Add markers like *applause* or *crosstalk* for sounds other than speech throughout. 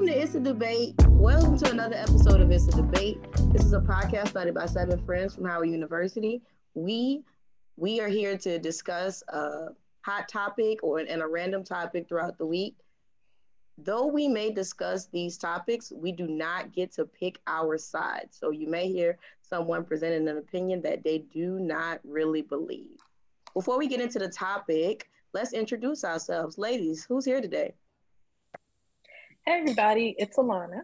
Welcome to It's a Debate. Welcome to another episode of It's a Debate. This is a podcast started by seven friends from Howard University. We we are here to discuss a hot topic or and a random topic throughout the week. Though we may discuss these topics, we do not get to pick our side. So you may hear someone presenting an opinion that they do not really believe. Before we get into the topic, let's introduce ourselves. Ladies, who's here today? Hey everybody, it's Alana.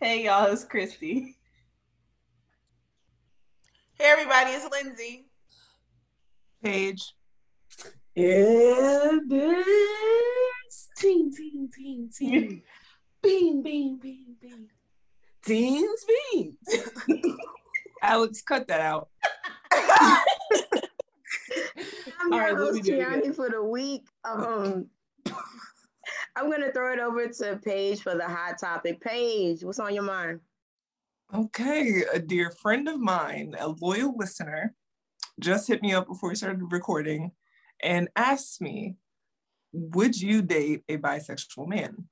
hey y'all, it's Christy. Hey everybody, it's Lindsay. Paige. Yeah, this team, team, team, team. bean, bean, bean, bean. Teams, beans. *laughs* Alex, cut that out. *laughs* I'm your right, host, Tiani, for the week. Um, I'm gonna throw it over to Paige for the hot topic. Paige, what's on your mind? Okay, a dear friend of mine, a loyal listener, just hit me up before we started recording and asked me, Would you date a bisexual man?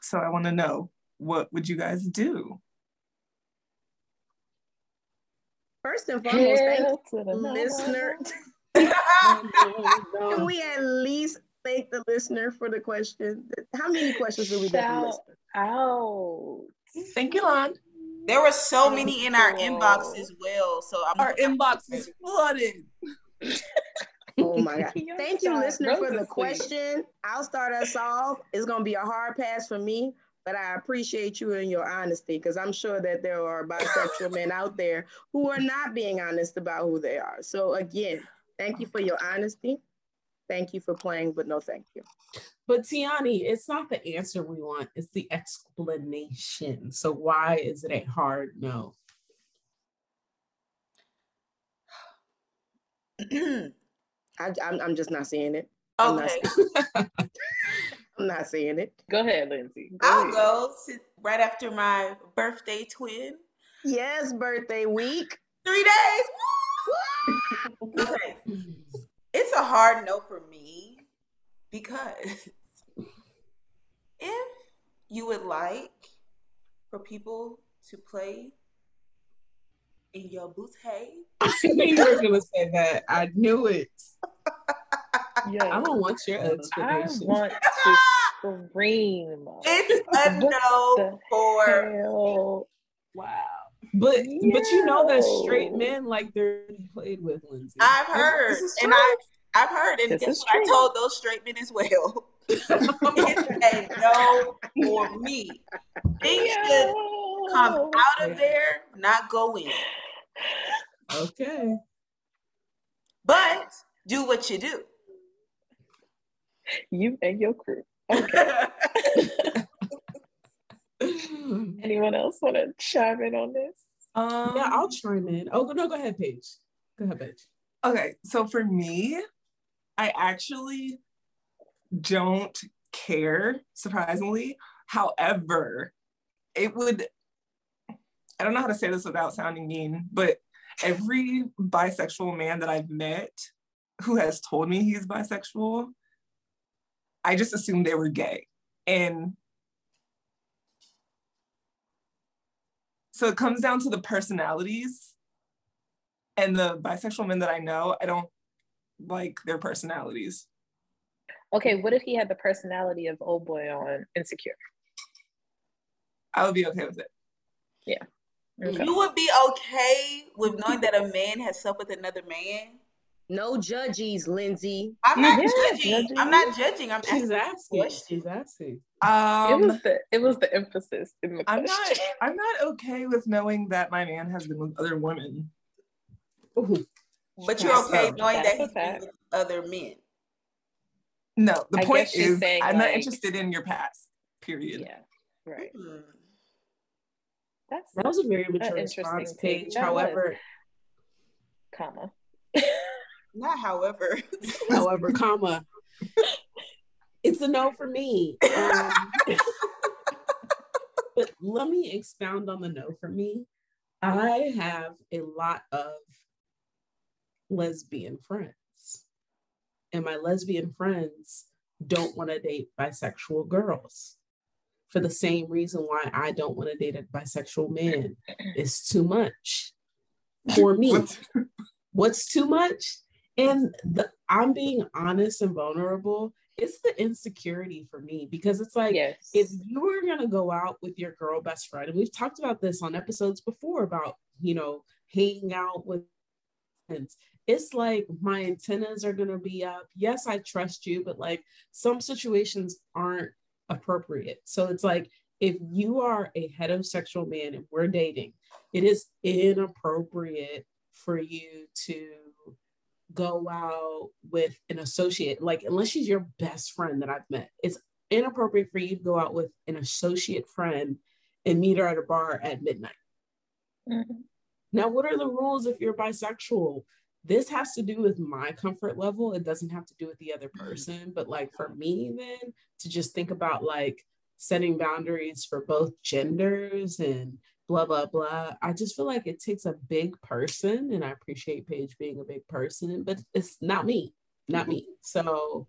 So I want to know, what would you guys do? First and foremost, thank you, listener. *laughs* *laughs* Can we at least thank the listener for the question. How many questions did we get from listener? Out. Thank you, Lon. There were so many in our inbox as well. So I'm our inbox is flooded. Oh my God. *laughs* Thank you, listener, for the question. I'll start us off. It's going to be a hard pass for me, but I appreciate you and your honesty because I'm sure that there are bisexual men out there who are not being honest about who they are. So, again, thank you for your honesty. Thank you for playing, but no thank you. But Tiani, it's not the answer we want, it's the explanation. So why is it a hard no? I, am I'm just not seeing it. Okay. I'm not, *laughs* I'm not seeing it. Go ahead, Lindsay. Go I'll ahead. go right after my birthday twin. Yes, birthday week. Three days. okay it's *laughs* a hard no for me because *laughs* if you would like for people to play in your boutique. *laughs* I knew you were gonna say that. I knew it. Yeah, I don't want your explanation. I want to scream. It's *laughs* a no for hell? Wow. But yeah. but you know that straight men like they're played with Lindsay. I've heard, and I I've heard, and this guess what I told those straight men as well. *laughs* it's a no for me. Things yeah. should come out of there, not go in. Okay. But do what you do. You and your crew. Okay. *laughs* Anyone else want to chime in on this? Um, yeah, I'll chime in. Oh no, go ahead, Paige. Go ahead, Paige. Okay, so for me, I actually don't care, surprisingly. However, it would, I don't know how to say this without sounding mean, but every bisexual man that I've met who has told me he's bisexual, I just assumed they were gay. And so it comes down to the personalities and the bisexual men that I know, I don't like their personalities. Okay, what if he had the personality of old boy on Insecure? I would be okay with it. Yeah. Okay. You would be okay with knowing that a man has slept with another man? No judges, Lindsay. I'm not yeah, judging. judging. I'm not judging. I'm She's asking. She's asking. Um, it was the it was the emphasis in the I'm not I'm not okay with knowing that my man has been with other women. Ooh. But you're okay knowing that he's been with other men. No, the I point is, I'm like, not interested in your past. Period. Yeah, right. Mm-hmm. That's that was a very mature response Paige. However, comma. *laughs* not however. *laughs* however, comma. It's a no for me. Um, *laughs* but let me expound on the no for me. I have a lot of lesbian friends. And my lesbian friends don't want to date bisexual girls for the same reason why I don't want to date a bisexual man. It's too much for me. What's too much? And the, I'm being honest and vulnerable. It's the insecurity for me because it's like Yes. if you were gonna go out with your girl best friend, and we've talked about this on episodes before about you know hanging out with friends. It's like my antennas are gonna be up. Yes, I trust you, but like some situations aren't appropriate. So it's like if you are a heterosexual man and we're dating, it is inappropriate for you to go out with an associate, like unless she's your best friend that I've met, it's inappropriate for you to go out with an associate friend and meet her at a bar at midnight. Mhm. Now, what are the rules if you're bisexual? This has to do with my comfort level. It doesn't have to do with the other mm-hmm. person. But like for me, then to just think about like setting boundaries for both genders and blah blah blah. I just feel like it takes a big person, and I appreciate Paige being a big person, but it's not me, not mm-hmm. me. So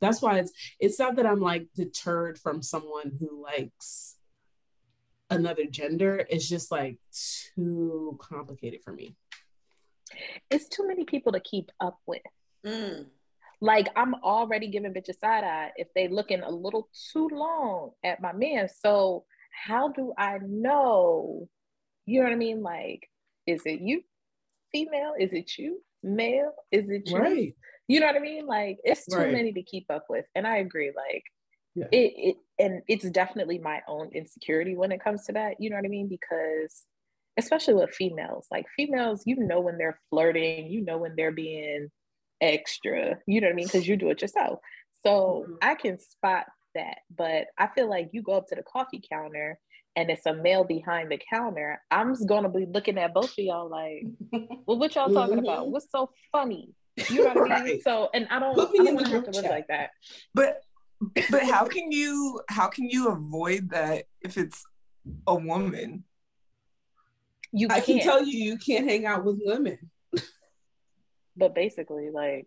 that's why it's it's not that I'm like deterred from someone who likes another gender. is just like too complicated for me. It's too many people to keep up with. Mm. Like I'm already giving bitches side eye if they looking a little too long at my man. So how do I know? You know what I mean? Like, is it you, female? Is it you, male? Is it you? Right. You know what I mean? Like, it's too Right. many to keep up with. And I agree. Like, Yeah. it, it, and it's definitely my own insecurity when it comes to that. You know what I mean? Because, especially with females, like females, you know when they're flirting, you know when they're being extra. You know what I mean? Because you do it yourself. So Mhm. I can spot that. But I feel like you go up to the coffee counter and it's a male behind the counter. I'm just gonna be looking at both of y'all like, *laughs* well, what y'all talking about? Mhm. What's so funny? You know what I mean? So, and I don't, Put me I in don't the want to have to live like that. But but how can you how can you avoid that if it's a woman? You I can tell you, you can't hang out with women. but basically, like,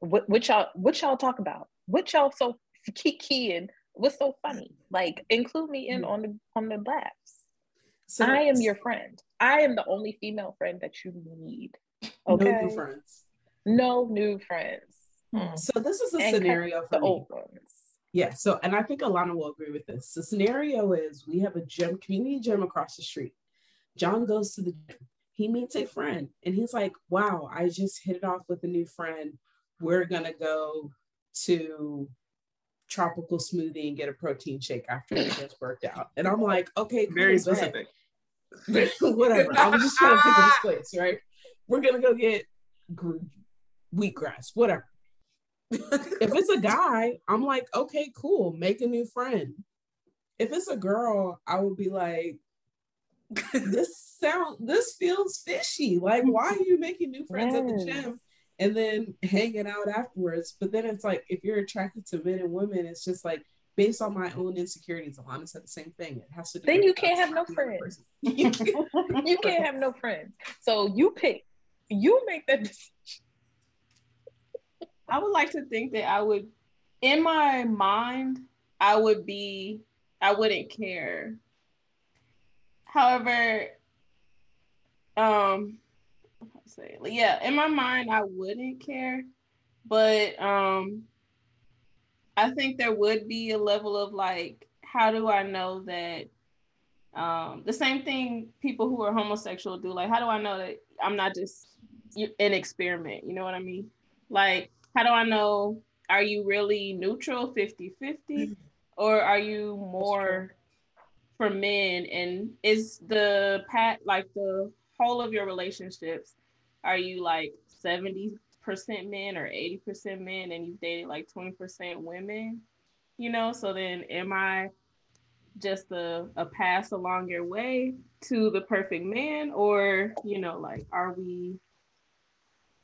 what, what y'all, what y'all talk about? What y'all so *laughs* kiki What's so funny? Like, include me in on the on the laughs. So I am your friend. I am the only female friend that you need. no new friends. No new friends. Mm. So this is a And cut scenario The for me. old ones. Yeah. So, and I think Alana will agree with this. The scenario is we have a gym, community gym across the street. John goes to the gym. He meets a friend and he's like, wow, I just hit it off with a new friend. We're going to go to tropical smoothie and get a protein shake after he just worked out. And I'm like, okay, cool, Very specific. *laughs* Whatever. I was just trying to think of this place, right? We're going to go get wheatgrass, whatever if it's a guy, I'm like, okay, cool, make a new friend. If it's a girl, I would be like, this sound, this feels fishy. Like, why are you making new friends at the gym and then hanging out afterwards? But then it's like, if you're attracted to men and women, it's just like based on my own insecurities. Alana said the same thing. It has to. Do Then you can't have no not the other friends. *laughs* you can't have no friends. So you pick. You make that *laughs* decision. I would like to think that I would, in my mind, I would be, I wouldn't care. However, um, say, yeah, in my mind, I wouldn't care, but um, I think there would be a level of like, how do I know that? Um, the same thing people who are homosexual do. Like, how do I know that I'm not just an experiment? You know what I mean? Like, how do I know? Are you really neutral 50 50? Or are you more for men? And is the pat like the whole of your relationships? Are you like 70% men or 80% men and you've dated like 20% women? You know, so then am I just a, a pass along your way to the perfect man? Or, you know, like, are we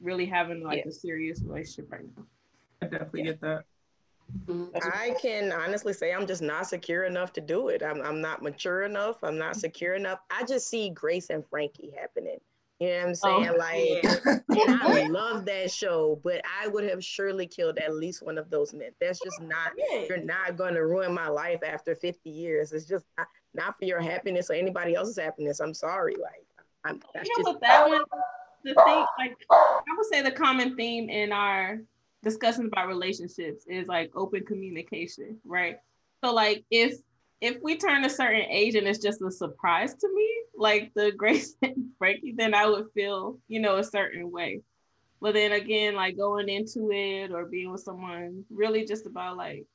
really having like Yeah. a serious relationship right now? I definitely get that. Mm-hmm. I can honestly say I'm just not secure enough to do it. I'm, I'm not mature enough. I'm not mm-hmm. secure enough. I just see Grace and Frankie happening. You know what I'm oh. saying? Oh, *laughs* like, yeah. and I love that show, but I would have surely killed at least one of those men. That's just not, yeah. you're not going to ruin my life after 50 years. It's just not, not, for your happiness or anybody else's happiness. I'm sorry. Like, I'm, that's you know just, that one, the thing, like, I would say the common theme in our discussions about relationships is like open communication, right? So, like, if if we turn a certain age and it's just a surprise to me, like the Grace *laughs* and Frankie, then I would feel, you know, a certain way. But then again, like going into it or being with someone, really just about like,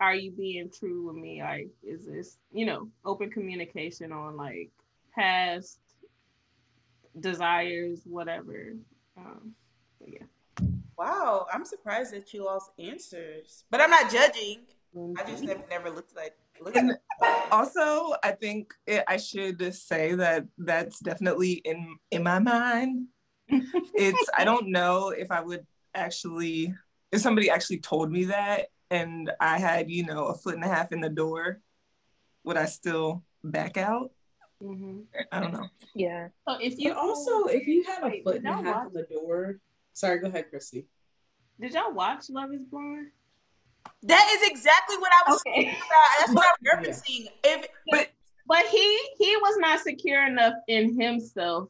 are you being true with me? Like, is this, you know, open communication on like past desires, whatever. Um, yeah. Wow, I'm surprised that you all's answers, but I'm not judging. I just never, never looked like. Looked also, I think it, I should say that that's definitely in in my mind. it's I don't *laughs* know if I would actually if somebody actually told me that and I had you know a foot and a half in the door, would I still back out? Mm-hmm. I don't know. Yeah. So if you but also if you have a foot and a half in the door, sorry, go ahead, Chrissy. Did y'all watch Love Is Blind? That is exactly what I was okay. about. That's what I'm *laughs* referencing. If but but he he was not secure enough in himself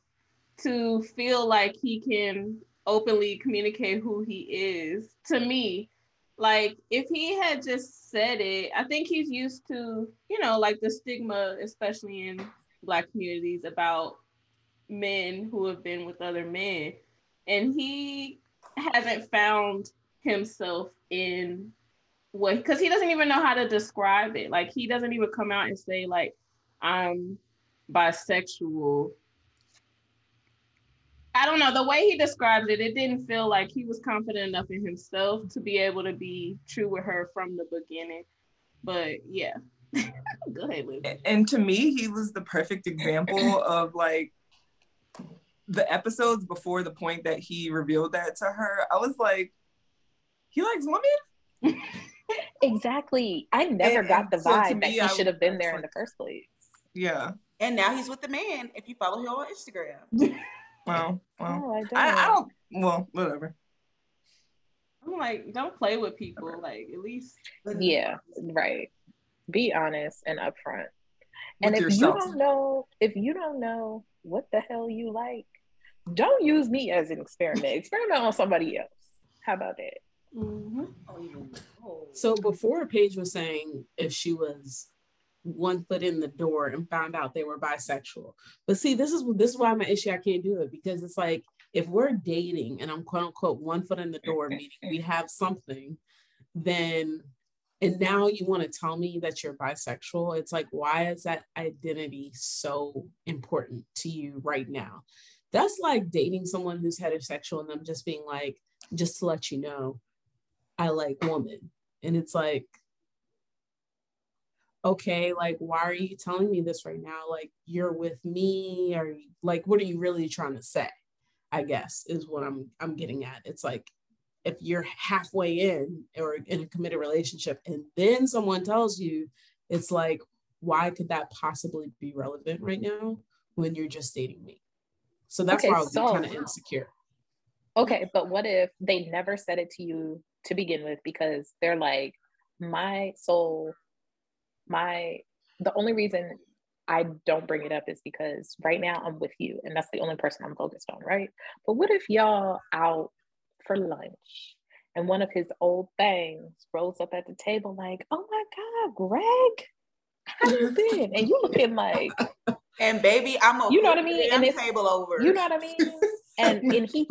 to feel like he can openly communicate who he is to me like if he had just said it i think he's used to you know like the stigma especially in black communities about men who have been with other men and he hasn't found himself in what because he doesn't even know how to describe it. Like he doesn't even come out and say like I'm bisexual. I don't know the way he describes it. It didn't feel like he was confident enough in himself to be able to be true with her from the beginning. But yeah, *laughs* go ahead, Liz. And to me, he was the perfect example *laughs* of like the episodes before the point that he revealed that to her. I was like, he likes women. *laughs* exactly. I never and, got the so vibe that he should have been there in the first place. Yeah. And now he's with the man. If you follow him on Instagram. well, well, oh, I, don't. I, I don't. Well, whatever. I'm like, don't play with people. Like, at least. Yeah. Right. Be honest and upfront. and if yourself. you don't know, if you don't know what the hell you like, don't use me as an experiment. experiment on somebody else. How about that? Mm-hmm. So before Paige was saying if she was one foot in the door and found out they were bisexual. But see, this is this is why my issue I can't do it because it's like if we're dating and I'm quote unquote one foot in the door, meaning we have something, then and now you want to tell me that you're bisexual. It's like, why is that identity so important to you right now? That's like dating someone who's heterosexual and them just being like, just to let you know, I like woman. And it's like, okay, like, why are you telling me this right now? Like, you're with me, or like, what are you really trying to say? I guess is what I'm I'm getting at. It's like if you're halfway in or in a committed relationship and then someone tells you, it's like, why could that possibly be relevant right now when you're just dating me? So that's okay, why I was so, kind of insecure. Okay, but what if they never said it to you to begin with because they're like my soul my the only reason I don't bring it up is because right now I'm with you and that's the only person I'm focused on, right? But what if y'all out for lunch and one of his old things rolls up at the table like, oh my God, Greg, how you been? And you looking like *laughs* and baby, I'm a you know what I mean? And table over. You know what I mean? *laughs* And and he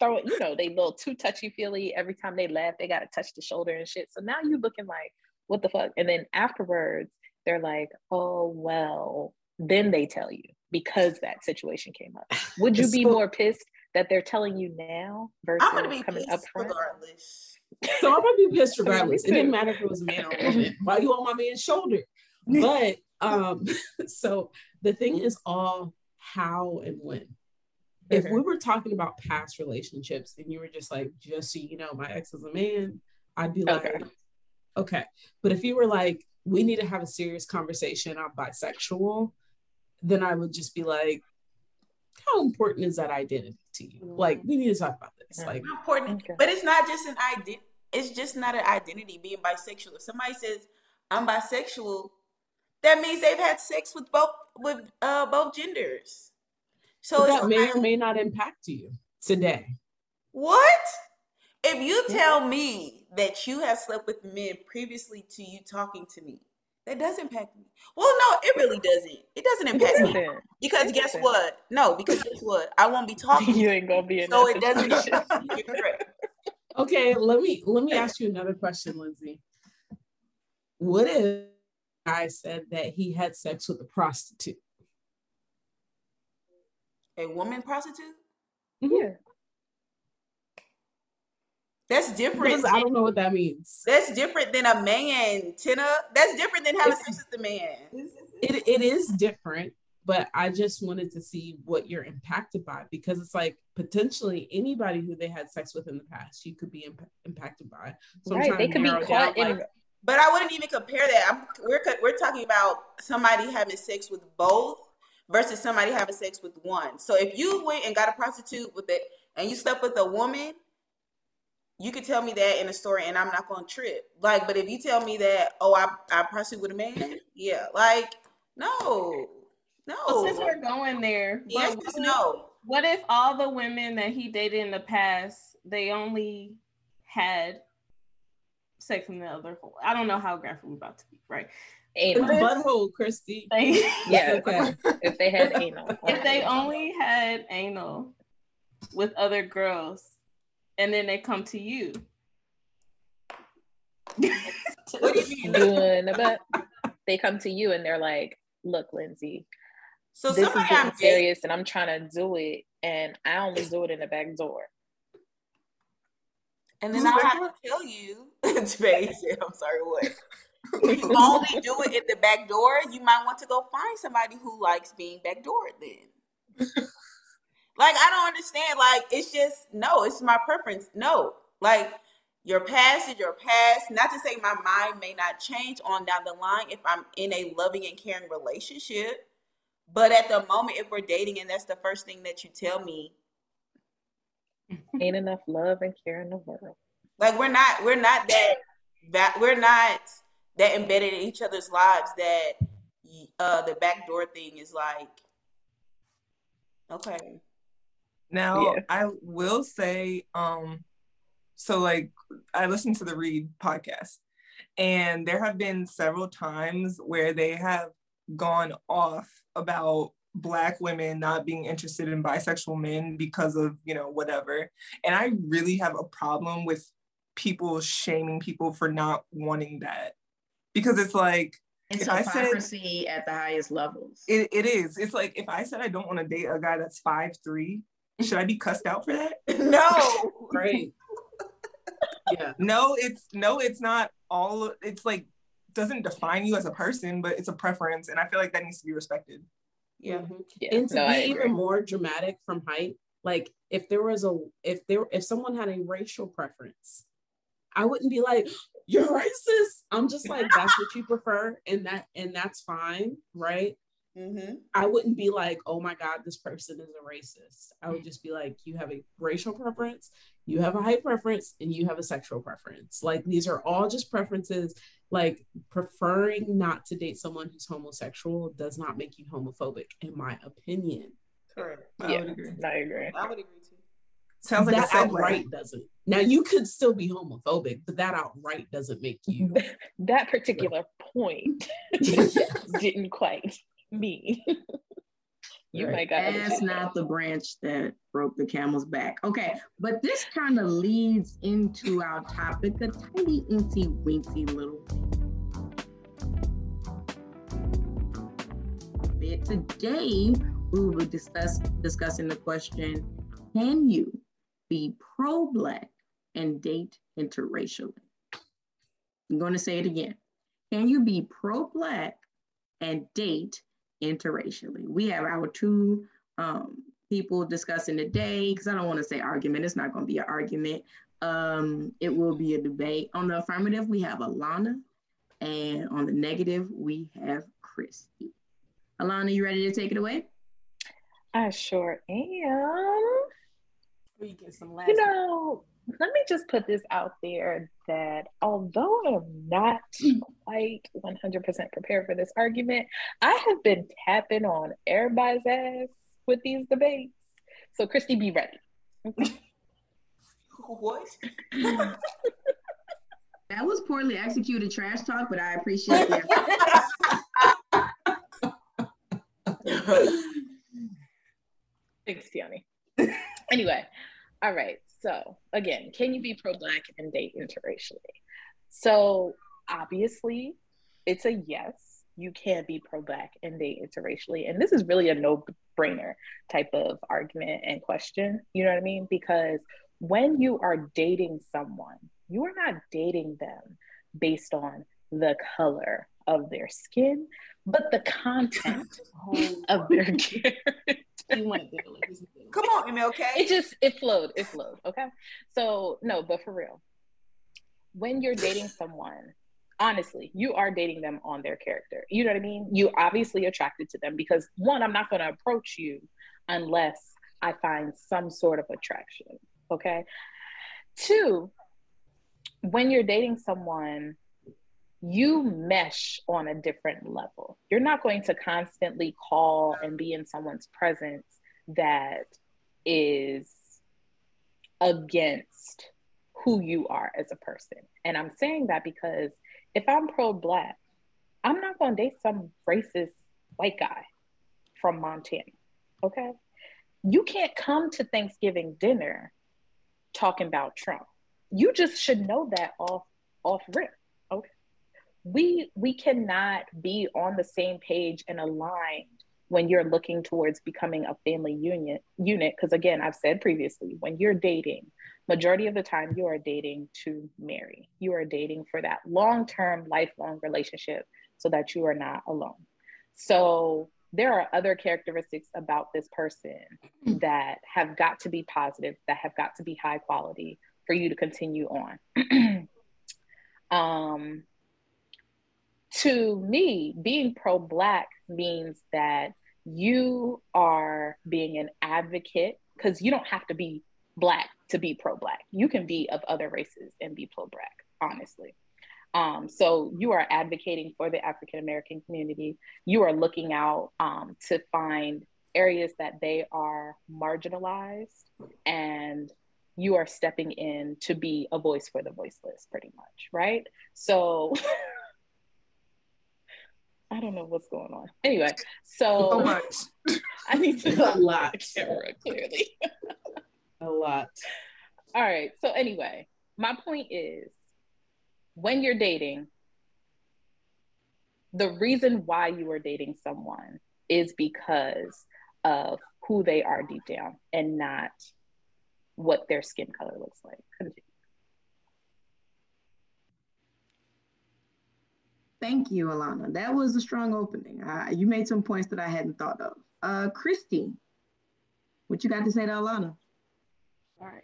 throwing, you know, they little too touchy feely. Every time they laugh, they gotta touch the shoulder and shit. So now you looking like, what the fuck? And then afterwards, they're like, oh well. Then they tell you because that situation came up. Would you be more pissed that they're telling you now versus coming up front? Regardless. So I'm gonna be pissed *laughs* regardless. it didn't matter if it was a man or woman. *laughs* Why you on my man's shoulder? *laughs* But um, so the thing is all how and when if we were talking about past relationships and you were just like, just so you know, my ex is a man, I'd be like, okay. okay. But if you were like, we need to have a serious conversation, I'm bisexual, then I would just be like, how important is that identity to you? Like, we need to talk about this. Yeah. Like, important, okay. but it's not just an identity. It's just not an identity being bisexual. If somebody says I'm bisexual, that means they've had sex with both with uh, both genders. So that may or may not impact you today. What? If you tell me that you have slept with men previously to you talking to me, that does impact me. Well, no, it really doesn't. It doesn't impact it me because it guess what? No, because guess what? I won't be *laughs* talking. you ain't gonna be in. So it doesn't. You're *laughs* correct. Okay, let me let me ask you another question, Lindsay. What if I said that he had sex with a prostitute? A woman prostitute? Yeah. That's different. I don't know what that means. That's different than a man, Tina. That's different than having sex with the man. It, it is different, but I just wanted to see what you're impacted by because it's like potentially anybody who they had sex with in the past, you could be imp- impacted by. So right, they could be caught in. Like, but I wouldn't even compare that. I'm, we're we're talking about somebody having sex with both versus somebody having sex with one. So if you went and got a prostitute with it and you slept with a woman, you could tell me that in a story and I'm not gonna trip. Like, but if you tell me that, oh, I I prostitute with a man, yeah, like no, no. Well, since we're going there, yes, what, no. What if all the women that he dated in the past, they only had sex in the other hole? I don't know how graphic we're about to be, right? Anal. The butthole, Christy. They, yeah, *laughs* okay. if they had anal. If they only had anal with other girls, and then they come to you. what do you mean? Doing but they come to you and they're like, "Look, Lindsay, so this is getting I'm serious, and I'm trying to do it, and I only do it in the back door." And then I have to tell you, *laughs* Space. I'm sorry, what? If you only do it in the back door. You might want to go find somebody who likes being backdoor then. Like I don't understand. Like it's just no, it's my preference. No. Like your past is your past. Not to say my mind may not change on down the line if I'm in a loving and caring relationship. But at the moment, if we're dating and that's the first thing that you tell me, ain't enough love and care in the world. Like we're not, we're not that, that we're not that embedded in each other's lives that uh the backdoor thing is like okay now, yeah. I will say, um, so like I listened to the Read podcast, and there have been several times where they have gone off about black women not being interested in bisexual men because of you know whatever and i really have a problem with people shaming people for not wanting that because it's like it's I said, at the highest levels. It, it is. It's like if I said I don't want to date a guy that's five three, should I be cussed out for that? *laughs* No. right. yeah. No, it's no, it's not all it's like doesn't define you as a person, but it's a preference. And I feel like that needs to be respected. Yeah. Mm-hmm. yeah. And to no, be even more dramatic from height, like if there was a if there if someone had a racial preference, I wouldn't be like, you're racist. I'm just like, that's what you prefer, and that and that's fine, right? Mm-hmm. I wouldn't be like, oh my God, this person is a racist. I would just be like, you have a racial preference, you have a height preference, and you have a sexual preference. Like these are all just preferences. Like preferring not to date someone who's homosexual does not make you homophobic, in my opinion. Correct. I yeah, would agree. I agree. I would agree too. Sounds like that outright doesn't. Now you could still be homophobic, but that outright doesn't make you. *laughs* that particular point *laughs* *laughs* didn't quite me. *laughs* you right. might got That's not the branch that broke the camel's back. Okay, but this kind of leads into our topic, a tiny incy wincy little bit. Today, we will be discuss, discussing the question Can you be pro Black and date interracially? I'm going to say it again. Can you be pro Black and date interracially. We have our two um, people discussing today, because I don't want to say argument, it's not going to be an argument. Um, it will be a debate. On the affirmative, we have Alana, and on the negative, we have Christy. Alana, you ready to take it away? I sure am. You get some last. You know, let me just put this out there that although I'm not quite 100% prepared for this argument, I have been tapping on everybody's ass with these debates. So, Christy, be ready. *laughs* what? *laughs* that was poorly executed trash talk, but I appreciate it. *laughs* Thanks, Tiani. anyway, all right. So again, can you be pro-black and date interracially? So obviously, it's a yes. You can be pro-black and date interracially, and this is really a no-brainer type of argument and question. You know what I mean? Because when you are dating someone, you are not dating them based on the color of their skin, but the content *laughs* of their character. You might be Come on, MLK. It just it flowed. It flowed. Okay. So no, but for real, when you're dating someone, honestly, you are dating them on their character. You know what I mean? You obviously attracted to them because one, I'm not going to approach you unless I find some sort of attraction. Okay. Two, when you're dating someone, you mesh on a different level. You're not going to constantly call and be in someone's presence that is against who you are as a person. And I'm saying that because if I'm pro black, I'm not going to date some racist white guy from Montana. Okay. You can't come to Thanksgiving dinner talking about Trump. You just should know that off off rip. We we cannot be on the same page and aligned when you're looking towards becoming a family unit unit. Because again i've said previously when you're dating majority of the time you are dating to marry. You are dating for that long-term lifelong relationship so that you are not alone. So there are other characteristics about this person that have got to be positive that have got to be high quality for you to continue on. *clears throat* Um to me being pro-black means that you are being an advocate because you don't have to be black to be pro-black. You can be of other races and be pro-black, honestly. Um, so you are advocating for the African American community. You are looking out um, to find areas that they are marginalized, and you are stepping in to be a voice for the voiceless, pretty much, right? So *laughs* I don't know what's going on. Anyway, so, so much. *laughs* I need to *laughs* a lot. camera clearly. a lot. All right. So anyway, my point is, when you're dating, the reason why you are dating someone is because of who they are deep down, and not what their skin color looks like. Continue. Thank you, Alana. That was a strong opening. Uh, you made some points that I hadn't thought of. Uh, Christy, what you got to say to Alana? All right.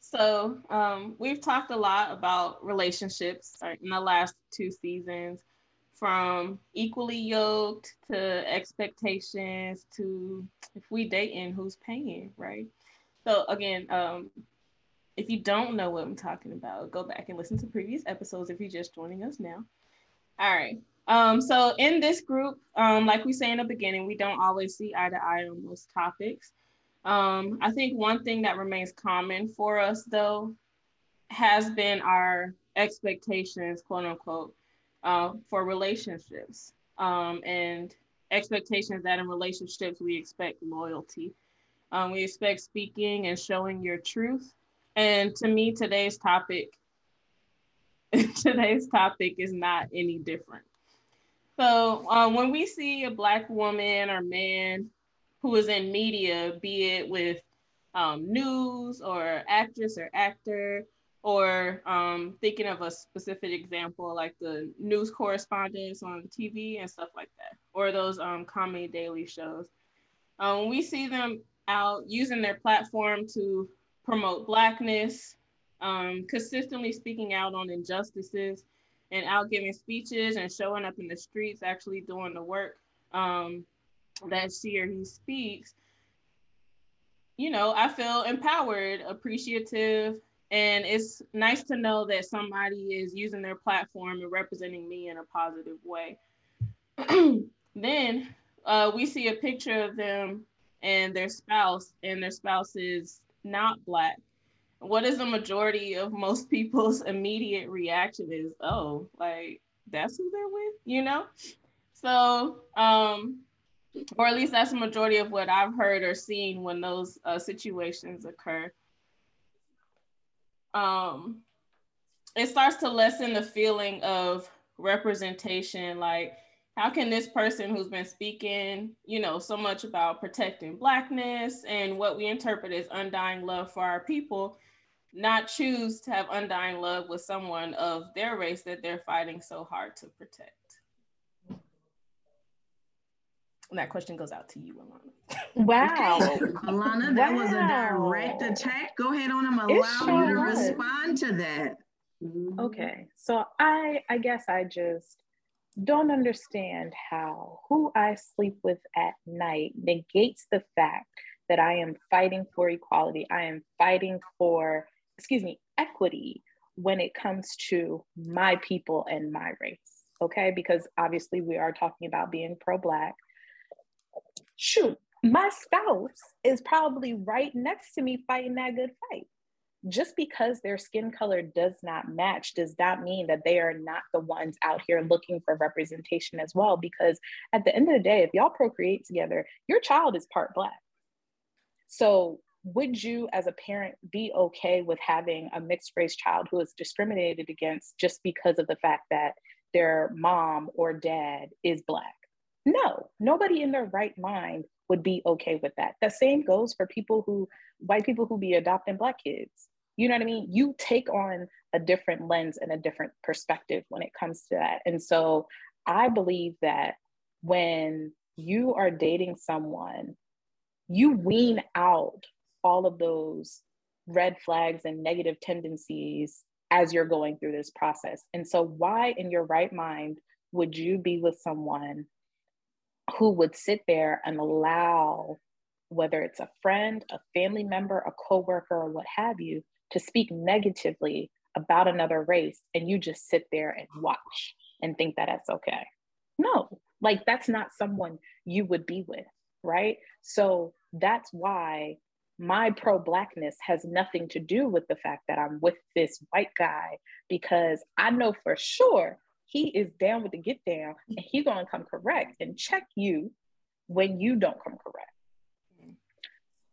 So um, we've talked a lot about relationships in the last two seasons, from equally yoked to expectations to if we dating, who's paying, right? So again, um, if you don't know what I'm talking about, go back and listen to previous episodes if you're just joining us now. All right. Um, so in this group, um, like we say in the beginning, we don't always see eye to eye on most topics. Um, I think one thing that remains common for us though has been our expectations, quote unquote, uh, for relationships. Um, and expectations that in relationships we expect loyalty. Um, we expect speaking and showing your truth. And to me, today's topic *laughs* today's topic is not any different. So um, when we see a black woman or man who is in media, be it with um, news or actress or actor, or um, thinking of a specific example like the news correspondents on TV and stuff like that, or those um, comedy daily shows. Um, we see them out using their platform to promote blackness, um, consistently speaking out on injustices and out giving speeches and showing up in the streets, actually doing the work um, that she or he speaks. you know, I feel empowered, appreciative, and it's nice to know that somebody is using their platform and representing me in a positive way. *clears throat* then uh, we see a picture of them and their spouse, and their spouse is not Black. What is the majority of most people's *laughs* immediate reaction is, oh, like that's who they're with, you know? So, um, or at least that's the majority of what I've heard or seen when those uh, situations occur. Um, it starts to lessen the feeling of representation. Like, how can this person who's been speaking, you know, so much about protecting Blackness and what we interpret as undying love for our people, not choose to have undying love with someone of their race that they're fighting so hard to protect? And that question goes out to you, Alana. Wow. *laughs* Alana, that wow. was a direct attack. Go ahead on. I'm allow you to was. respond to that. Mm-hmm. Okay. So I I guess I just don't understand how who I sleep with at night negates the fact that I am fighting for equality. I am fighting for, excuse me, equity when it comes to my people and my race. Okay. Because obviously we are talking about being pro Black shoot, my spouse is probably right next to me fighting that good fight. Just because their skin color does not match does not mean that they are not the ones out here looking for representation as well. Because at the end of the day, if y'all procreate together, your child is part Black. So, would you, as a parent, be okay with having a mixed race child who is discriminated against just because of the fact that their mom or dad is Black? No, nobody in their right mind would be okay with that. The same goes for people who, white people who be adopting Black kids. You know what I mean? You take on a different lens and a different perspective when it comes to that. And so I believe that when you are dating someone, you wean out all of those red flags and negative tendencies as you're going through this process. And so, why in your right mind would you be with someone who would sit there and allow whether it's a friend, a family member, a coworker, or what have you, to speak negatively about another race, and you just sit there and watch and think that that's okay. No, like that's not someone you would be with, right? So that's why my pro blackness has nothing to do with the fact that I'm with this white guy because I know for sure he is down with the get down and he's going to come correct and check you when you don't come correct.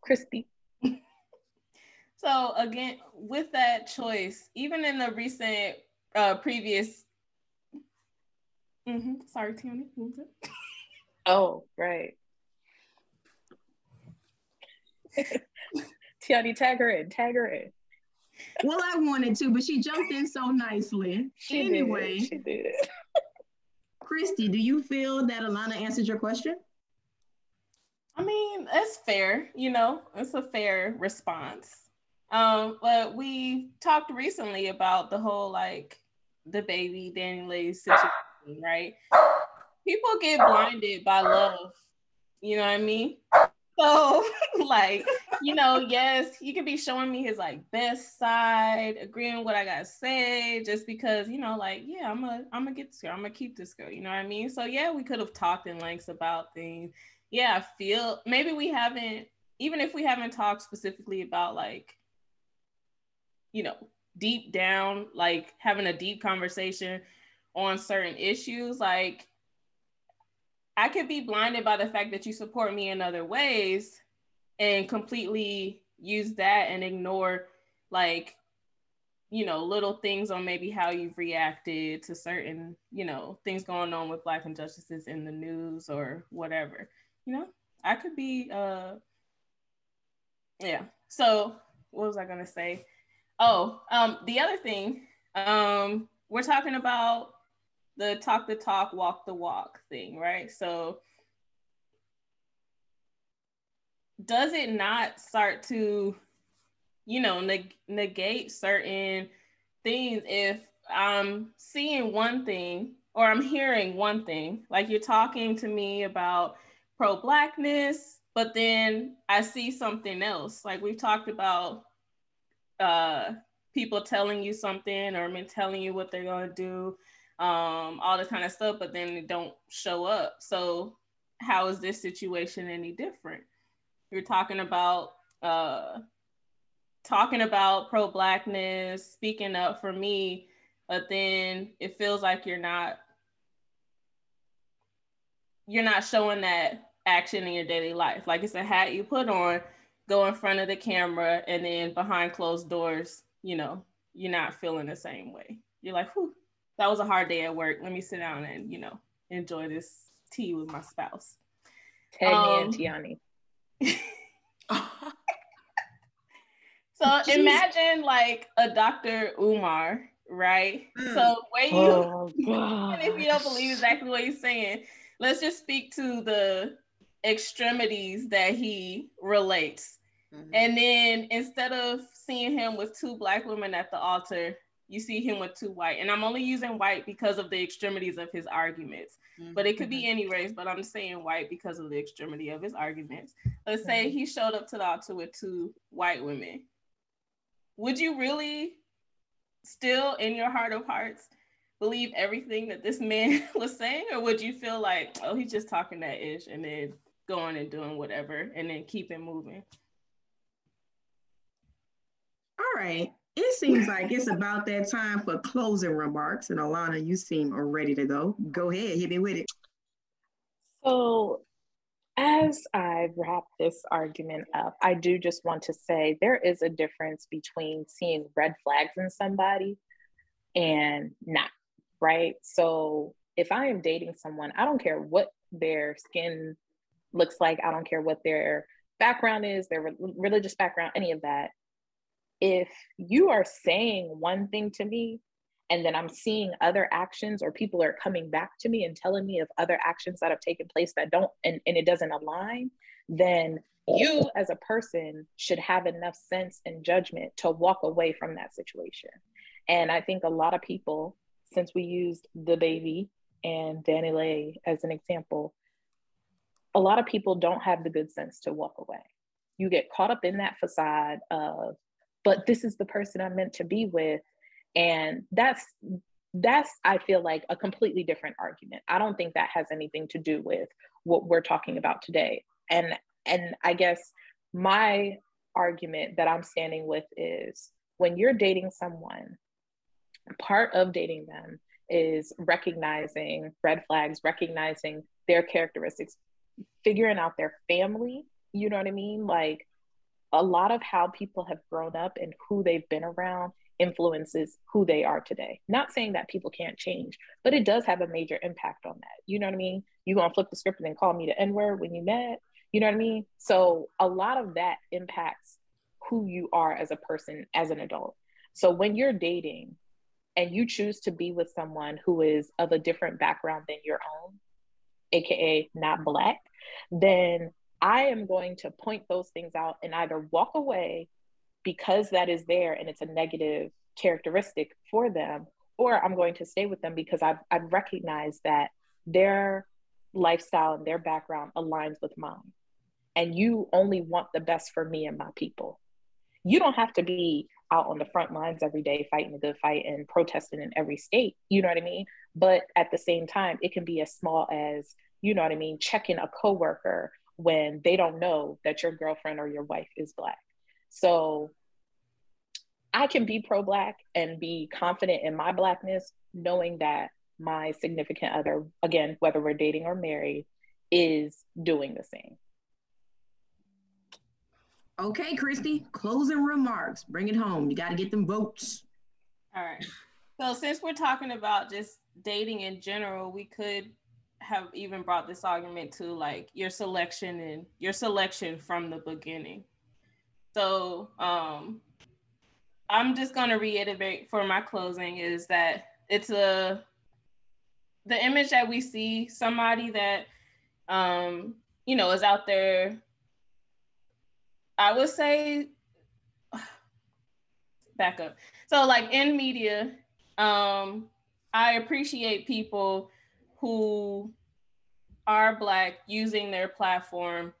Christy. *laughs* So again, with that choice, even in the recent uh, previous, mm-hmm, sorry, Tiani. oh, right. *laughs* Tiani, tag her in, tag her in. Well, I wanted to, but she jumped in so nicely. She anyway, did. she did. Christy, do you feel that Alana answered your question? I mean, it's fair, you know, it's a fair response. Um, but we talked recently about the whole like DaBaby DaniLeigh situation, right? People get blinded by love, you know what I mean? So, *laughs* like, you know, yes, he could be showing me his like best side, agreeing what I gotta say, just because, you know, like, yeah, I'm a I'm gonna get this girl, I'm gonna keep this girl, you know what I mean? So yeah, we could have talked in lengths about things. Yeah, I feel maybe we haven't, even if we haven't talked specifically about like, you know, deep down, like having a deep conversation on certain issues, like I could be blinded by the fact that you support me in other ways and completely use that and ignore like you know little things on maybe how you've reacted to certain you know things going on with black injustices in the news or whatever you know? I could be uh yeah. So what was i gonna say? Oh um the other thing um we're talking about the talk the talk, walk the walk thing, right? So does it not start to, you know, neg- negate certain things if I'm seeing one thing or I'm hearing one thing, like you're talking to me about pro blackness, but then I see something else. Like we've talked about uh, people telling you something or men telling you what they're gonna do, um, all this kind of stuff, but then they don't show up. So how is this situation any different? You're talking about uh, talking about pro-blackness, speaking up for me, but then it feels like you're not you're not showing that action in your daily life. Like it's a hat you put on, go in front of the camera, and then behind closed doors, you know, you're not feeling the same way. You're like, whew, that was a hard day at work. Let me sit down and, you know, enjoy this tea with my spouse. Tag um, and Tiani. *laughs* so Jeez. imagine like a Dr. Umar, right? Mm. So when you oh, *laughs* and if you don't believe exactly what he's saying, let's just speak to the extremities that he relates. Mm-hmm. And then instead of seeing him with two black women at the altar, you see him with two white. And I'm only using white because of the extremities of his arguments. Mm-hmm. But it could be mm-hmm. any race, but I'm saying white because of the extremity of his arguments. Let's say mm-hmm. he showed up to the altar with two white women. Would you really still in your heart of hearts believe everything that this man *laughs* was saying, or would you feel like, oh, he's just talking that ish and then going and doing whatever and then keep it moving? All right. It seems like it's about that time for closing remarks. And Alana, you seem ready to go. Go ahead, hit me with it. So, as I wrap this argument up, I do just want to say there is a difference between seeing red flags in somebody and not right? So if I am dating someone, I don't care what their skin looks like, I don't care what their background is, their re- religious background, any of that. If you are saying one thing to me and then I'm seeing other actions or people are coming back to me and telling me of other actions that have taken place that don't and, and it doesn't align, then you as a person should have enough sense and judgment to walk away from that situation. And I think a lot of people since we used DaBaby and DaniLeigh as an example, a lot of people don't have the good sense to walk away. You get caught up in that facade of, but this is the person I'm meant to be with. And that's that's I feel like a completely different argument. I don't think that has anything to do with what we're talking about today. And and I guess my argument that I'm standing with is when you're dating someone part of dating them is recognizing red flags, recognizing their characteristics, figuring out their family. You know what I mean? Like a lot of how people have grown up and who they've been around influences who they are today. Not saying that people can't change, but it does have a major impact on that. You know what I mean? You gonna flip the script and then call me the N word when you met. You know what I mean? So a lot of that impacts who you are as a person, as an adult. So when you're dating, and you choose to be with someone who is of a different background than your own, AKA not Black, then I am going to point those things out and either walk away because that is there and it's a negative characteristic for them, or I'm going to stay with them because I've, I've recognized that their lifestyle and their background aligns with mine. And you only want the best for me and my people. You don't have to be out on the front lines every day fighting a good fight and protesting in every state you know what i mean but at the same time it can be as small as you know what i mean checking a coworker when they don't know that your girlfriend or your wife is black so i can be pro black and be confident in my blackness knowing that my significant other again whether we're dating or married is doing the same Okay, Christy, closing remarks. Bring it home. You got to get them votes. All right. So, since we're talking about just dating in general, we could have even brought this argument to like your selection and your selection from the beginning. So, um, I'm just going to reiterate for my closing is that it's a the image that we see somebody that um you know is out there I would say *sighs* back up. So like in media, um, I appreciate people who are black using their platform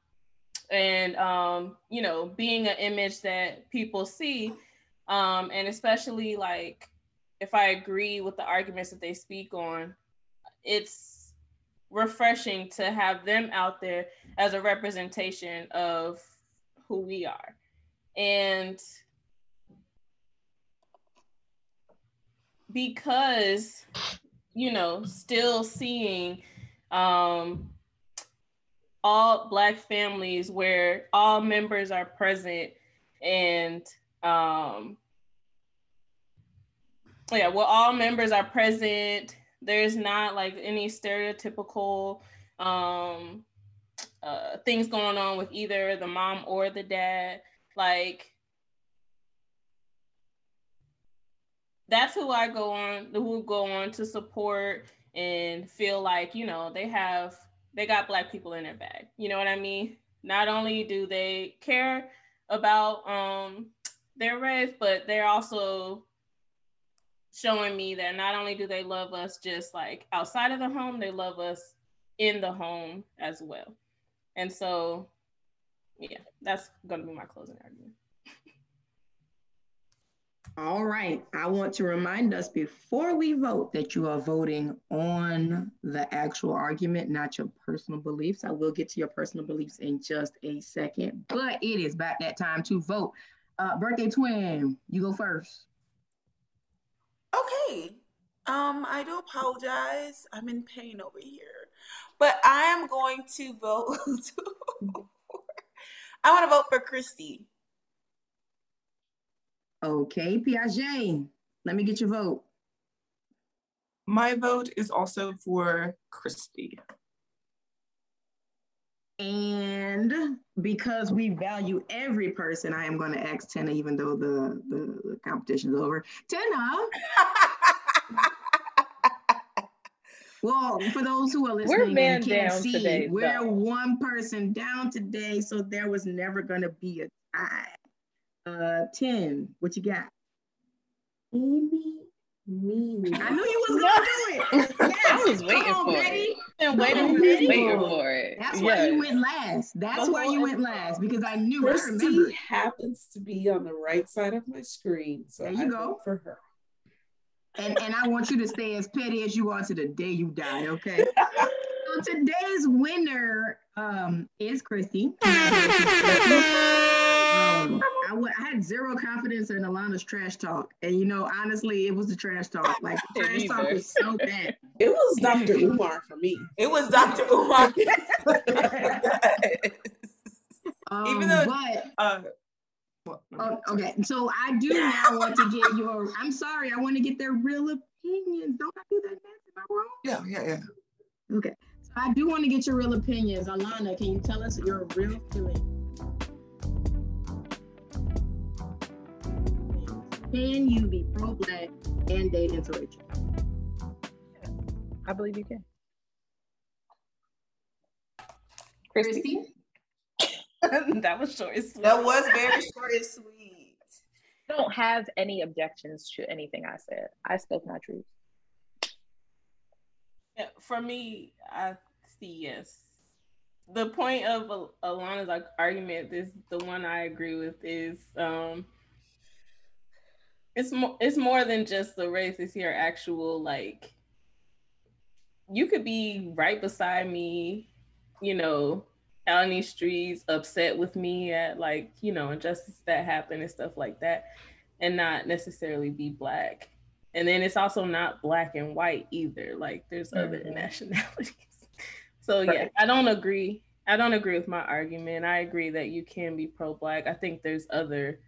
and um, you know, being an image that people see, um, and especially like if I agree with the arguments that they speak on, it's refreshing to have them out there as a representation of who we are. And because, you know, still seeing um, all Black families where all members are present and um, yeah, well, all members are present. There's not like any stereotypical um, uh, things going on with either the mom or the dad. Like, that's who I go on, who go on to support and feel like, you know, they have, they got Black people in their bag. You know what I mean? Not only do they care about um, their race, but they're also showing me that not only do they love us just like outside of the home, they love us in the home as well. And so, yeah, that's going to be my closing argument. All right. I want to remind us before we vote that you are voting on the actual argument, not your personal beliefs. I will get to your personal beliefs in just a second, but it is back that time to vote. Uh, birthday twin, you go first. Okay. Um, I do apologize. I'm in pain over here. But I am going to vote. *laughs* I want to vote for Christy. Okay, Piaget, let me get your vote. My vote is also for Christy. And because we value every person, I am going to ask Tenna, even though the, the, the competition is over. Tenna. *laughs* well, for those who are listening, we're and can't see, today, we're though. one person down today, so there was never going to be a tie. Uh, Ten, what you got? Amy Mimi. I knew you was gonna do it. *laughs* Yes. I was waiting Come on, for Betty. it. And waiting I for it. waiting for it. That's why you went last. That's why you went last because I knew I Christy remembered. happens to be on the right side of my screen, so There you I go. vote for her. And and I want you to stay as petty as you are to the day you die. Okay. *laughs* so today's winner um is Christy. *laughs* Um, I had zero confidence in Alana's trash talk, and you know, honestly, it was the trash talk. Like the trash talk was so bad. *laughs* It was Dr. Umar for me. It was Dr. Umar. *laughs* Um, Even though- but Uh, Oh, okay. So I do now want to get your. I'm sorry. I want to get their real opinions. Don't I do that? Nancy? Am I wrong? yeah, yeah, yeah. Okay. So I do want to get your real opinions. Alana, can you tell us your real feeling? Can you be pro-black and date interracial? I believe you can. Christy, Christy? *laughs* that was short and sweet. that was very short and sweet. I don't have any objections to anything I said. I spoke my truth. Yeah, for me, I see yes. The point of Al- Alana's like, argument, this the one I agree with is um it's more it's more than just the race, it's your actual like you could be right beside me, you know, out in these streets, upset with me at like, you know, injustice that happened and stuff like that, and not necessarily be black. And then it's also not black and white either. Like there's other Mhm. nationalities. *laughs* So yeah, I don't agree. I don't agree with my argument. I agree that you can be pro-black. I think there's other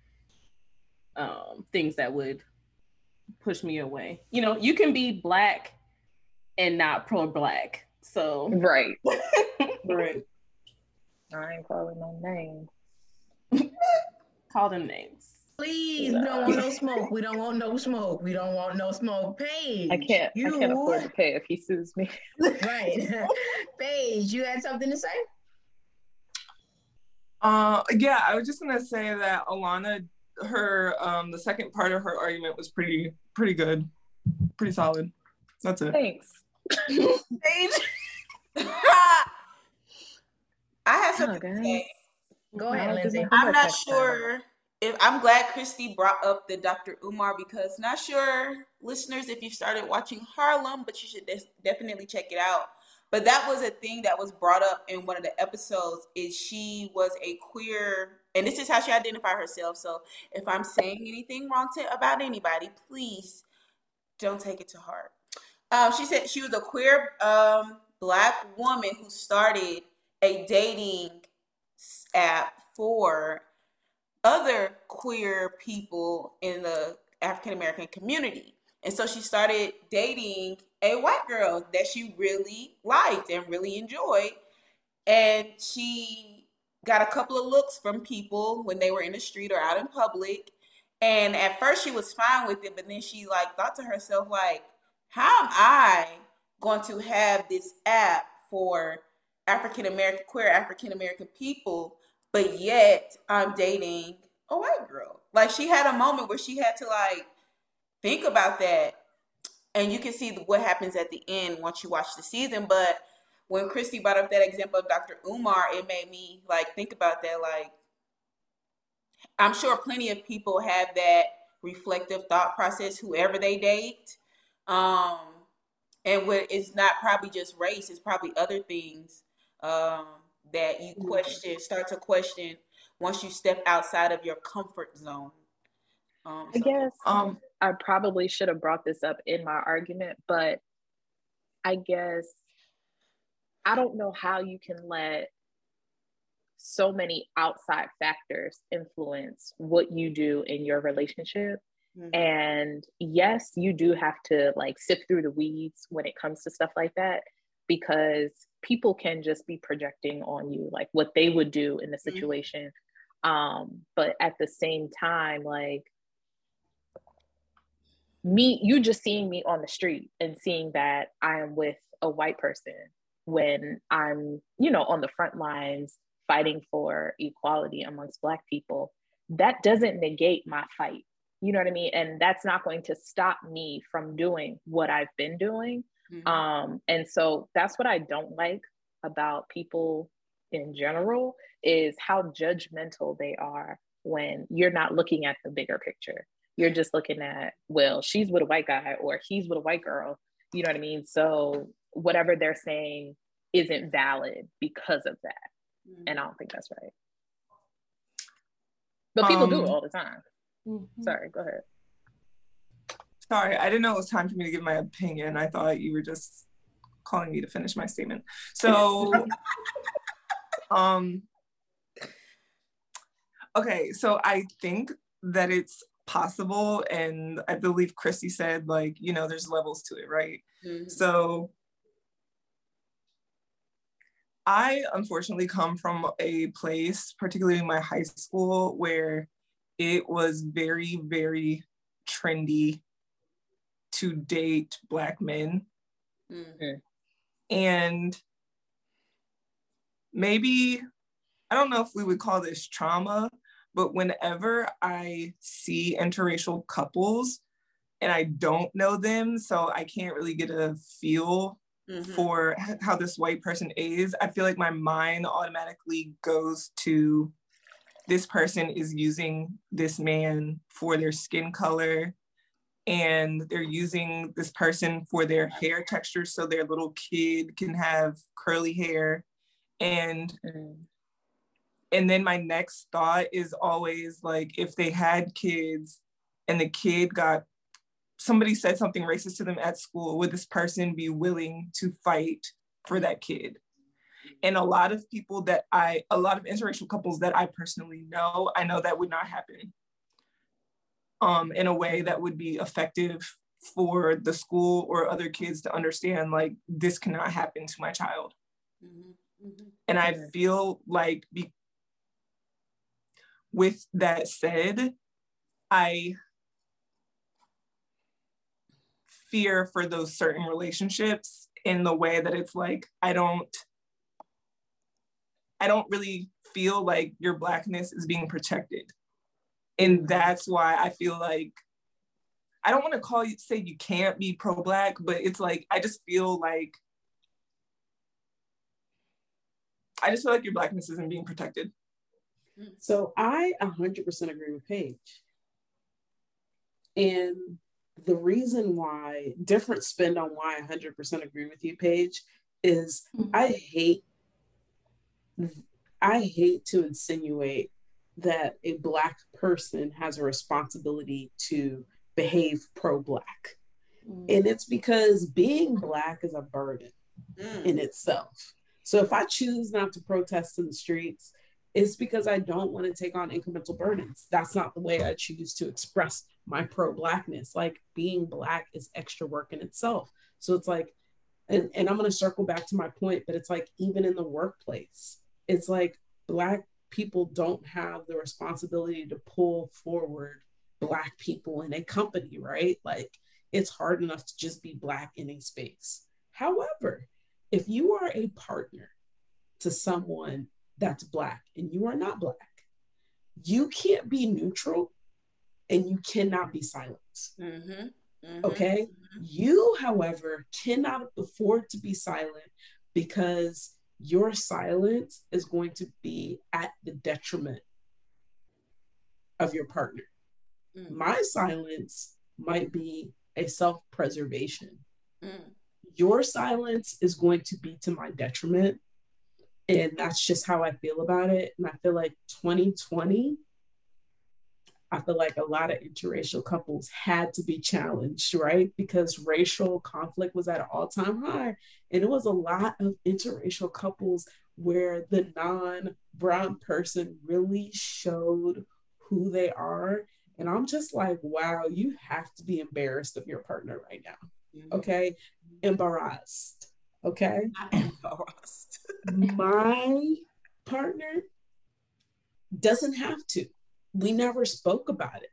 um, things that would push me away. You know, you can be black and not pro-black. So Right. *laughs* Right. I ain't calling no name. call them names. Please, we don't want no smoke. We don't want no smoke. We don't want no smoke. Paige. I can't. I can't afford to pay if he sues me. *laughs* Right. *laughs* Paige, you had something to say? Uh, yeah, I was just gonna say that Alana, her um, the second part of her argument was pretty, pretty good, pretty solid. That's it. Thanks. *laughs* I have Oh, something to say. Go ahead, Lindsay. I'm not sure if I'm glad Christy brought up the Dr. Umar because not sure listeners if you've started watching Harlem, but you should definitely check it out. But that was a thing that was brought up in one of the episodes is she was a queer and this is how she identified herself. So if I'm saying anything wrong to about anybody, please don't take it to heart. Um, she said she was a queer um, black woman who started a dating app for other queer people in the African American community. And so she started dating a white girl that she really liked and really enjoyed. And she got a couple of looks from people when they were in the street or out in public. And at first she was fine with it, but then she like thought to herself, like, how am I going to have this app for African American queer African American people, but yet I'm dating a white girl? Like she had a moment where she had to like think about that. And you can see what happens at the end once you watch the season. But when Christy brought up that example of Dr. Umar, it made me like think about that. Like, I'm sure plenty of people have that reflective thought process, whoever they date. Um, and what it's not probably just race, it's probably other things um, that you question, start to question once you step outside of your comfort zone. Um, so, I guess um, I probably should have brought this up in my argument, but I guess I don't know how you can let so many outside factors influence what you do in your relationship. Mm-hmm. And yes, you do have to like sift through the weeds when it comes to stuff like that because people can just be projecting on you like what they would do in the mm-hmm. situation. Mm-hmm. Um, but at the same time, like me, you just seeing me on the street and seeing that I am with a white person when I'm, you know, on the front lines fighting for equality amongst Black people, that doesn't negate my fight. You know what I mean? And that's not going to stop me from doing what I've been doing. Mm-hmm. Um, and so that's what I don't like about people in general is how judgmental they are when you're not looking at the bigger picture. You're just looking at, well, she's with a white guy or he's with a white girl. You know what I mean? So whatever they're saying isn't valid because of that. Mm-hmm. And I don't think that's right. But people um, do all the time. Mm-hmm. Sorry, go ahead. Sorry, I didn't know it was time for me to give my opinion. I thought you were just calling me to finish my statement. So, *laughs* um, okay, so I think that it's possible, and I believe Christy said, like, you know, there's levels to it, right? Mm-hmm. So, I unfortunately come from a place, particularly my high school, where it was very, very trendy to date Black men. Mm-hmm. And maybe, I don't know if we would call this trauma, but whenever I see interracial couples and I don't know them, so I can't really get a feel mm-hmm. for how this white person is, I feel like my mind automatically goes to this person is using this man for their skin color and they're using this person for their hair texture so their little kid can have curly hair and mm. and then my next thought is always like if they had kids and the kid got somebody said something racist to them at school, would this person be willing to fight for that kid? And a lot of people that I, a lot of interracial couples that I personally know, I know that would not happen um, in a way that would be effective for the school or other kids to understand like this cannot happen to my child. Mm-hmm. Mm-hmm. And I feel like be- with that said, I fear for those certain relationships in the way that it's like I don't I don't really feel like your blackness is being protected. And that's why I feel like I don't want to call you say you can't be pro-black, but it's like I just feel like I just feel like your blackness isn't being protected. So I 100% agree with Paige. And the reason why, different spin on why I 100% agree with you, Paige, is mm-hmm. I hate, I hate to insinuate that a Black person has a responsibility to behave pro Black. Mm. And it's because being Black is a burden mm. in itself. So if I choose not to protest in the streets, it's because I don't want to take on incremental burdens. That's not the way I choose to express my pro blackness. Like being black is extra work in itself. So it's like, and, and I'm going to circle back to my point, but it's like, even in the workplace, it's like black people don't have the responsibility to pull forward black people in a company, right? Like it's hard enough to just be black in a space. However, if you are a partner to someone that's black and you are not black. You can't be neutral and you cannot be silent. Mm-hmm. Mm-hmm. Okay. Mm-hmm. You, however, cannot afford to be silent because your silence is going to be at the detriment of your partner. Mm. My silence might be a self preservation. Mm. Your silence is going to be to my detriment and that's just how I feel about it. And I feel like 2020, I feel like a lot of interracial couples had to be challenged, right? Because racial conflict was at an all time high. And it was a lot of interracial couples where the non brown person really showed who they are. And I'm just like, wow, you have to be embarrassed of your partner right now. Mm-hmm. Okay. Embarrassed. Okay. embarrassed my partner doesn't have to. We never spoke about it.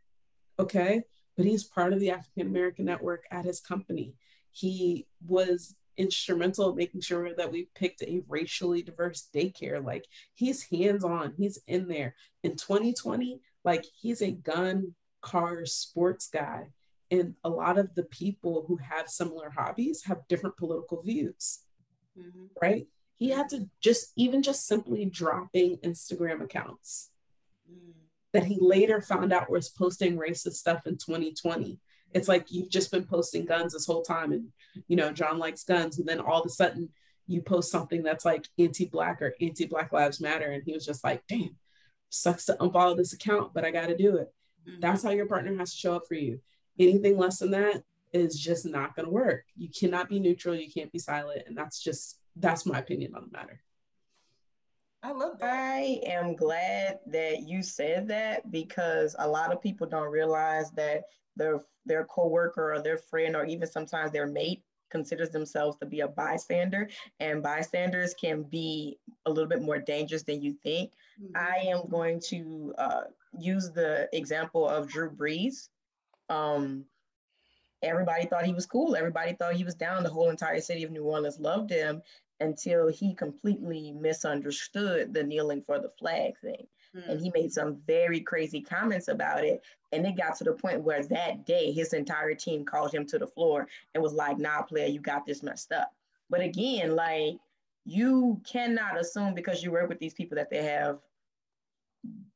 Okay. But he's part of the African American network at his company. He was instrumental in making sure that we picked a racially diverse daycare. Like he's hands on, he's in there. In 2020, like he's a gun, car, sports guy. And a lot of the people who have similar hobbies have different political views, mm-hmm. right? he had to just even just simply dropping Instagram accounts mm. That he later found out was posting racist stuff in 2020. It's like you've just been posting guns this whole time, and you know John likes guns, and then all of a sudden you post something that's like anti-black or anti-Black Lives Matter, and he was just like, "Damn, sucks to unfollow this account, but I got to do it." Mm-hmm. That's how your partner has to show up for you. Anything less than that is just not going to work. You cannot be neutral. You can't be silent, and that's just that's my opinion on the matter. I love that. I am glad that you said that because a lot of people don't realize that their their coworker or their friend or even sometimes their mate considers themselves to be a bystander and bystanders can be a little bit more dangerous than you think. Mm-hmm. I am going to uh, use the example of Drew Brees. Um, everybody thought he was cool. Everybody thought he was down. The whole entire city of New Orleans loved him until he completely misunderstood the kneeling for the flag thing. Mm. And he made some very crazy comments about it. And it got to the point where that day his entire team called him to the floor and was like, nah, player, you got this messed up. But again, like you cannot assume because you work with these people that they have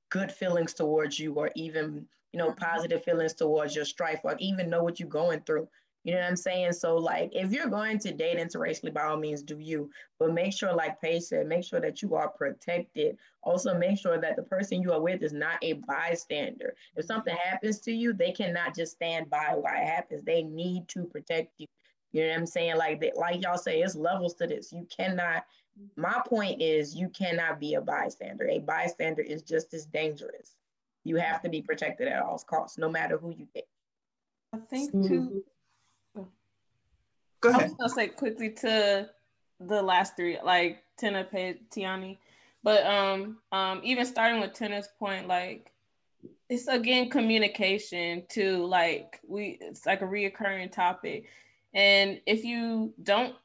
good feelings towards you or even you know mm-hmm. positive feelings towards your strife or even know what you're going through you know what I'm saying? So like if you're going to date interracially, by all means do you, but make sure, like Paige said, make sure that you are protected. Also make sure that the person you are with is not a bystander. If something happens to you, they cannot just stand by while it happens. They need to protect you. You know what I'm saying? Like that, like y'all say, it's levels to this. You cannot, my point is you cannot be a bystander. A bystander is just as dangerous. You have to be protected at all costs, no matter who you date. I think mm-hmm. too Go ahead. I was gonna say quickly to the last three, like Tina Tiani, but um, um, even starting with Tina's point, like it's again communication too. Like we, it's like a reoccurring topic, and if you don't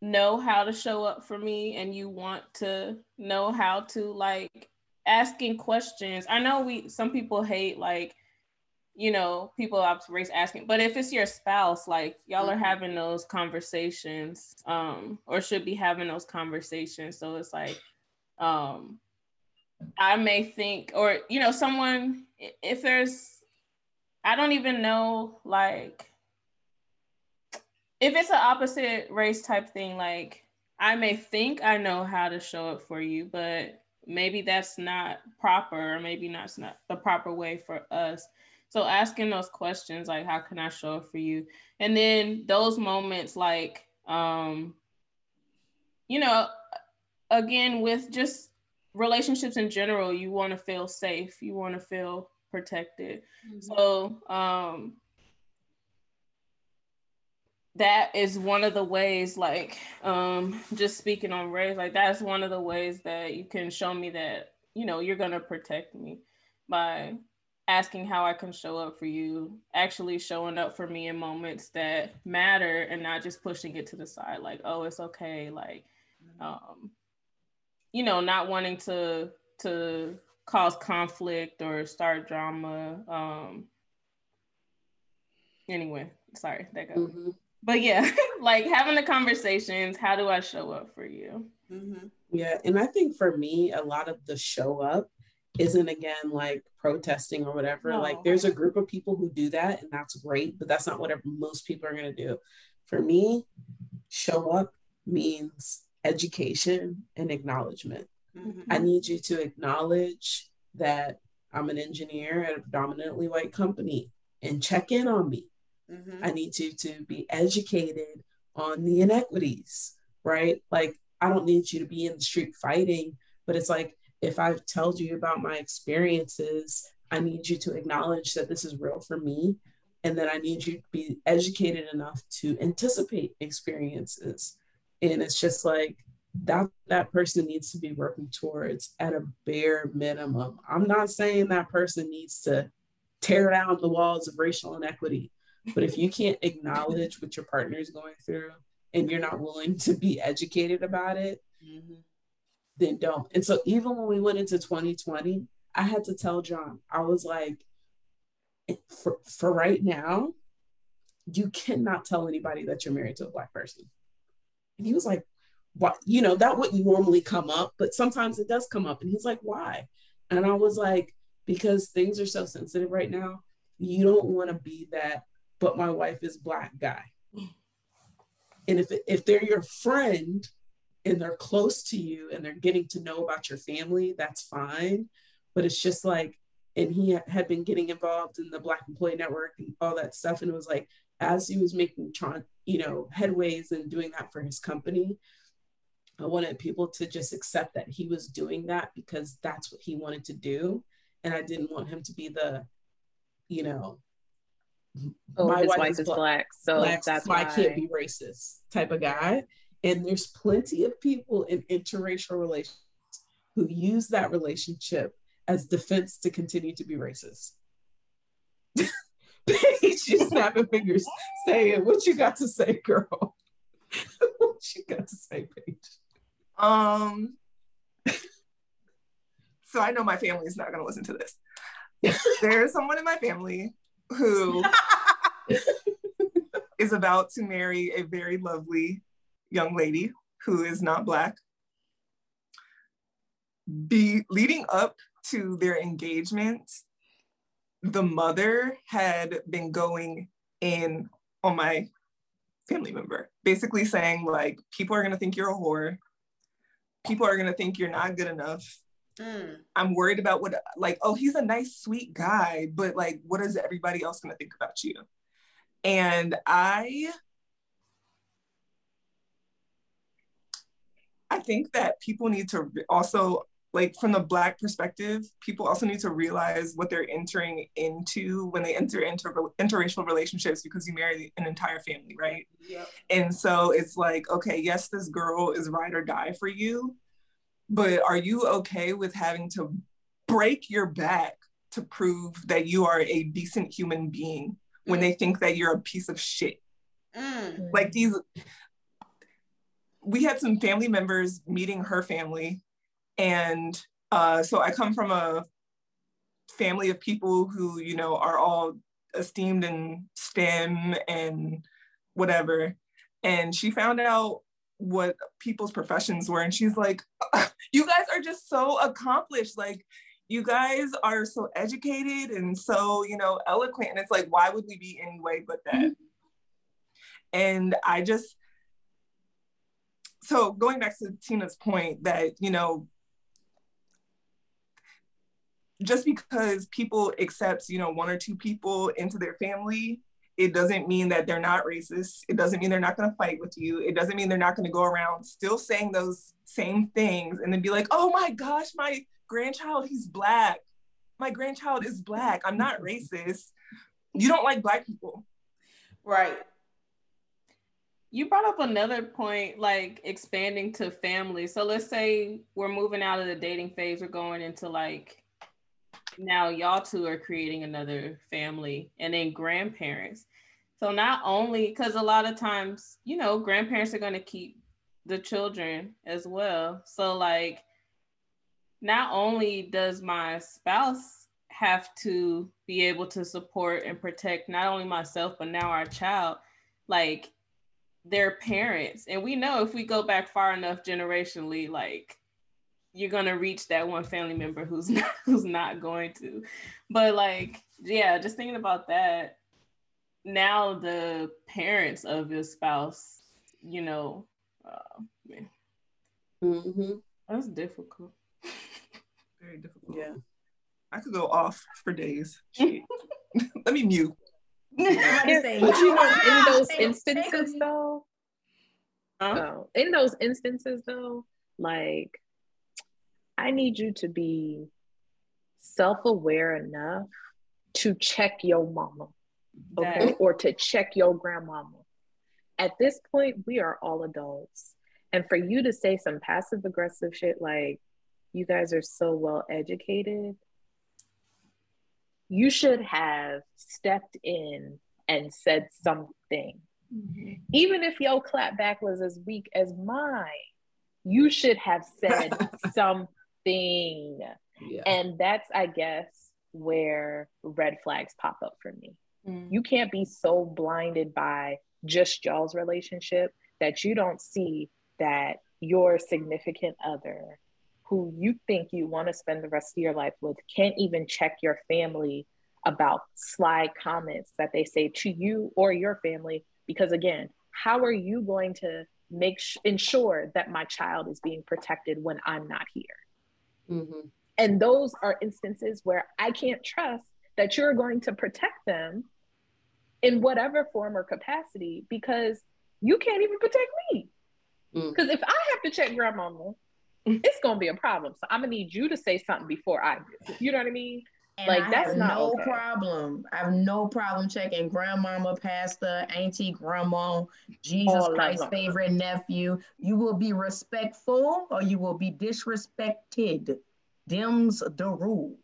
know how to show up for me and you want to know how to like asking questions i know we some people hate like you know, people of race asking, but if it's your spouse, like y'all are mm-hmm. having those conversations, um, or should be having those conversations. So it's like, um, I may think, or you know, someone if there's, I don't even know, like, if it's an opposite race type thing, like I may think I know how to show up for you, but maybe that's not proper, or maybe that's not the proper way for us. So asking those questions like how can I show up for you? And then those moments like um you know again with just relationships in general, you want to feel safe, you want to feel protected. Mm-hmm. So um that is one of the ways like um just speaking on race like that's one of the ways that you can show me that you know you're going to protect me by asking how I can show up for you, actually showing up for me in moments that matter and not just pushing it to the side like, oh, it's okay. Like, mm-hmm. um, you know, not wanting to to cause conflict or start drama. Um anyway, sorry, that goes. mm-hmm. But yeah, *laughs* like having the conversations, how do I show up for you? Mm-hmm. Yeah, and I think for me, a lot of the show up isn't again like protesting or whatever. No. Like there's a group of people who do that and that's great, but that's not what most people are going to do. For me, show up means education and acknowledgment. Mm-hmm. I need you to acknowledge that I'm an engineer at a predominantly white company and check in on me. Mm-hmm. I need you to be educated on the inequities, right? Like, I don't need you to be in the street fighting, but it's like, if I've told you about my experiences, I need you to acknowledge that this is real for me. And that I need you to be educated enough to anticipate experiences. And it's just like that that person needs to be working towards at a bare minimum. I'm not saying that person needs to tear down the walls of racial inequity, but if you can't acknowledge what your partner is going through and you're not willing to be educated about it, mm-hmm then don't. And so even when we went into 2020, I had to tell John, I was like, for, for right now, you cannot tell anybody that you're married to a black person. And he was like, what? You know, that wouldn't normally come up, but sometimes it does come up. And he's like, why? And I was like, because things are so sensitive right now. You don't want to be that, but my wife is black guy. And if, if they're your friend, and they're close to you and they're getting to know about your family, that's fine. But it's just like, and he had been getting involved in the Black Employee Network and all that stuff. And it was like, as he was making, you know, headways and doing that for his company, I wanted people to just accept that he was doing that because that's what he wanted to do. And I didn't want him to be the, you know, oh, my wife, wife is, black, black so black, that's why I can't be racist type of guy. And there's plenty of people in interracial relations who use that relationship as defense to continue to be racist. Paige, you snapping fingers, saying what you got to say, girl. *laughs* what you got to say, Paige? Um. *laughs* So I know my family is not going to listen to this. *laughs* There's someone in my family who is about to marry a very lovely young lady who is not Black. Be leading up to their engagement, the mother had been going in on my family member, basically saying, like, people are gonna think you're a whore. People are gonna think you're not good enough. Mm. I'm worried about what, like, oh, he's a nice, sweet guy, but like, what is everybody else gonna think about you? And I I think that people need to also like from the black perspective people also need to realize what they're entering into when they enter into interracial relationships because you marry an entire family right yep. and so it's like okay yes this girl is ride or die for you but are you okay with having to break your back to prove that you are a decent human being when they think that you're a piece of shit mm. like these we had some family members meeting her family. And uh, so I come from a family of people who, you know, are all esteemed in STEM and whatever. And she found out what people's professions were and she's like *laughs* you guys are just so accomplished like you guys are so educated and so you know eloquent and it's like why would we be any way but that mm-hmm. and i just so going back to tina's point that you know just because people accept you know one or two people into their family it doesn't mean that they're not racist. It doesn't mean they're not going to fight with you. It doesn't mean they're not going to go around still saying those same things and then be like, oh my gosh, my grandchild, he's black. My grandchild is black. I'm not racist. You don't like black people. Right. You brought up another point, like expanding to family. So let's say we're moving out of the dating phase, we're going into like now y'all two are creating another family and then grandparents. So not only because a lot of times, you know, grandparents are going to keep the children as well. So like not only does my spouse have to be able to support and protect not only myself but now our child like their parents and we know if we go back far enough generationally like you're gonna reach that one family member who's *laughs* not who's not going to. But like, yeah, just thinking about that. Now the parents of your spouse, you know, uh, mm-hmm. that's difficult. Very difficult. Yeah, I could go off for days. *laughs* Let me mute. But you know, in those instances though, huh? in those instances though, like I need you to be self aware enough to check your mama, okay, or to check your grandmama. At this point, we are all adults. And for you to say some passive aggressive shit like, you guys are so well educated, you should have stepped in and said something. Mm-hmm. Even if your clapback was as weak as mine, you should have said *laughs* something. Yeah. And that's, I guess, where red flags pop up for me. Mm. You can't be so blinded by just y'all's relationship that you don't see that your significant other who you think you want to spend the rest of your life with can't even check your family about sly comments that they say to you or your family because again how are you going to make sh- ensure that my child is being protected when i'm not here Mm-hmm. And those are instances where I can't trust that you're going to protect them in whatever form or capacity because you can't even protect me. Because mm. if I have to check grandmama, *laughs* it's gonna be a problem. So I'm gonna need you to say something before I do. You know what I mean? And like I that's not no okay. problem. I have no problem checking grandmama, pastor, auntie, grandma, Jesus All Christ's favorite nephew. You will be respectful or you will be disrespected. Them's the rules.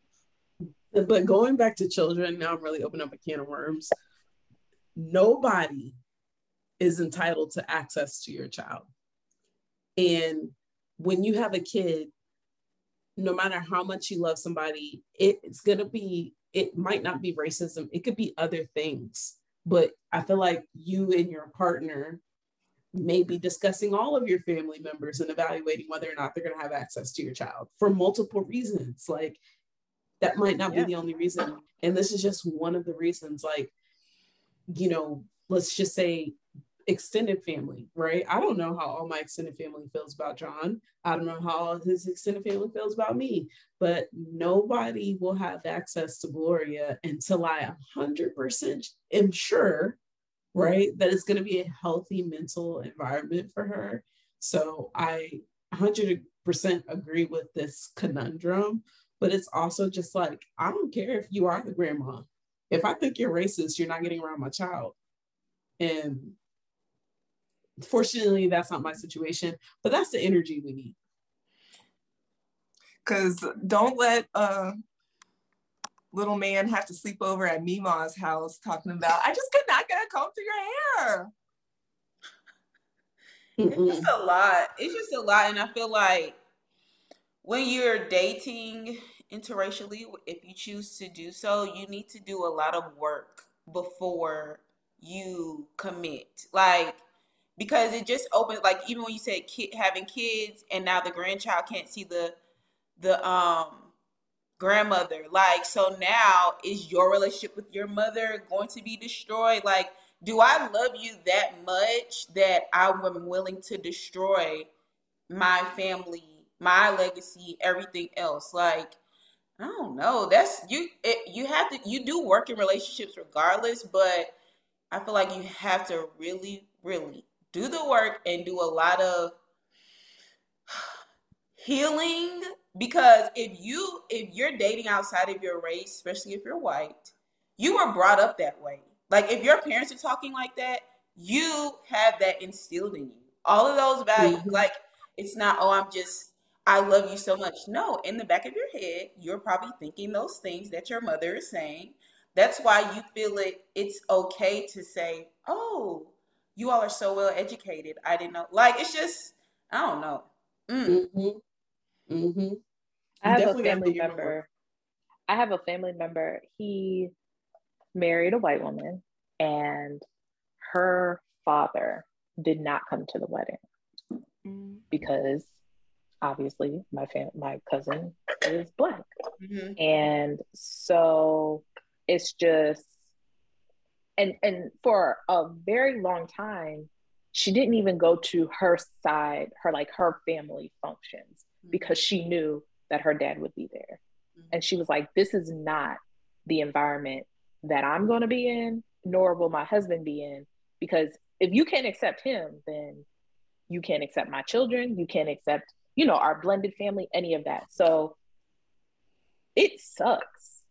But going back to children, now I'm really opening up a can of worms. Nobody is entitled to access to your child. And when you have a kid, no matter how much you love somebody, it, it's going to be, it might not be racism, it could be other things. But I feel like you and your partner may be discussing all of your family members and evaluating whether or not they're going to have access to your child for multiple reasons. Like, that might not yeah. be the only reason. And this is just one of the reasons. Like, you know, let's just say extended family, right? I don't know how all my extended family feels about John. I don't know how his extended family feels about me, but nobody will have access to Gloria until I 100% am sure, right, that it's going to be a healthy mental environment for her. So I 100% agree with this conundrum, but it's also just like, I don't care if you are the grandma. If I think you're racist, you're not getting around my child. And Fortunately, that's not my situation, but that's the energy we need. Because don't let a little man have to sleep over at Mima's house talking about, I just could not get a comb through your hair. It's just a lot. It's just a lot. And I feel like when you're dating interracially, if you choose to do so, you need to do a lot of work before you commit. Like, because it just opens like even when you said kid having kids and now the grandchild can't see the the um grandmother like so now is your relationship with your mother going to be destroyed? Like do i love you that much that i'm willing to destroy my family my legacy everything else? Like i don't know. That's you it, you have to you do work in relationships regardless but i feel like you have to really really do the work and do a lot of healing because if you if you're dating outside of your race especially if you're white you were brought up that way. Like if your parents are talking like that you have that instilled in you. All of those values mm-hmm. like it's not oh i'm just i love you so much. No in the back of your head you're probably thinking those things that your mother is saying. That's why you feel it it's okay to say oh you all are so well educated. I didn't know. Like it's just I don't know. Mm. Mm-hmm. Mm-hmm. I have a family member. I have a family member. He married a white woman, and her father did not come to the wedding mm. because obviously my fam- my cousin is black, mm-hmm. and so it's just and and for a very long time she didn't even go to her side her like her family functions mm-hmm. because she knew that her dad would be there mm-hmm. and she was like this is not the environment that i'm going to be in nor will my husband be in because if you can't accept him then you can't accept my children you can't accept you know our blended family any of that so it sucks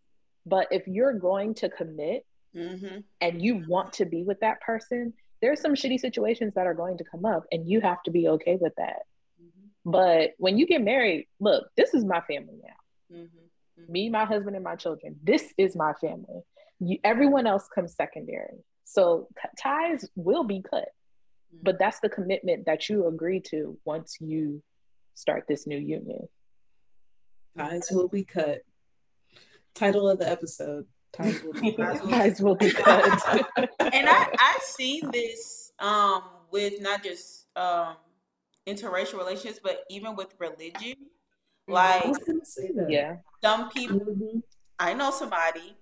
but if you're going to commit mm-hmm. and you want to be with that person, there's some shitty situations that are going to come up and you have to be okay with that. Mm-hmm. But when you get married, look, this is my family now. Mm-hmm. Me, my husband, and my children. This is my family. You, everyone else comes secondary. So ties will be cut, mm-hmm. but that's the commitment that you agree to once you start this new union. Ties will be cut. Title of the episode ties will be *laughs* ties will be cut. *laughs* and I I've seen this um with not just um interracial relationships, but even with religion. Mm-hmm. Like yeah, some people. Mm-hmm. I know somebody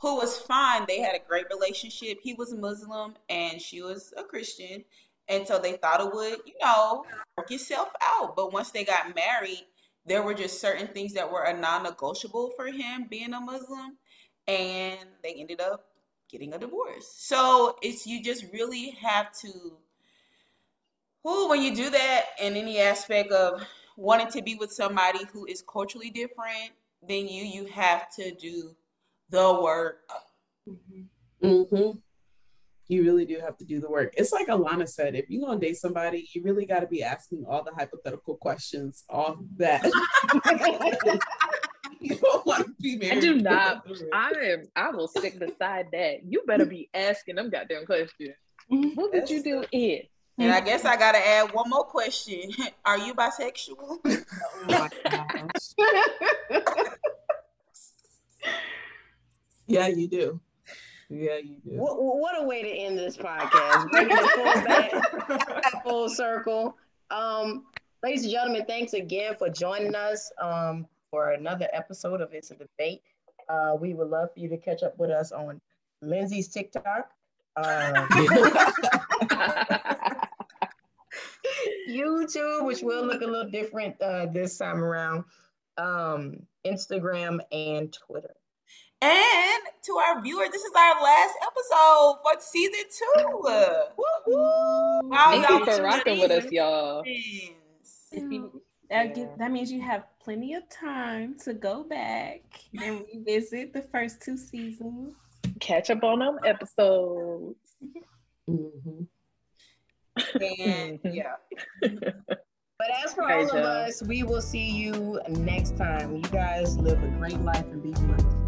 who was fine. They had a great relationship. He was a Muslim and she was a Christian. And so they thought it would, you know, work itself out. But once they got married, there were just certain things that were a non negotiable for him being a Muslim and they ended up getting a divorce. So it's you just really have to who when you do that in any aspect of wanting to be with somebody who is culturally different than you, you have to do the work. Mm-hmm. Mm-hmm. You really do have to do the work. It's like Alana said, if you're gonna date somebody, you really gotta be asking all the hypothetical questions off that. *laughs* *laughs* you don't want to be married. I do *laughs* not. I am. I will stick beside that. You better be asking them goddamn questions. What would you do if? And I guess I gotta add one more question. *laughs* Are you bisexual? oh my gosh. yeah, you do. Yeah, you do. What, what a way to end this podcast. Bringing it full back, full circle. Um, ladies and gentlemen, thanks again for joining us. Um, for another episode of It's a Debate. Uh, we would love for you to catch up with us on Lindsay's TikTok. Um, *laughs* YouTube, which will look a little different uh, this time around, um, Instagram, and Twitter. And to our viewers, this is our last episode for season two. Woo-hoo. Thank you for rocking with us, y'all. If you that, yeah. that means you have plenty of time to go back and revisit the first two seasons. Catch up on them episodes. Mm-hmm. And yeah. *laughs* But as for all of us, we will see you next time. You guys live a great life and be blessed.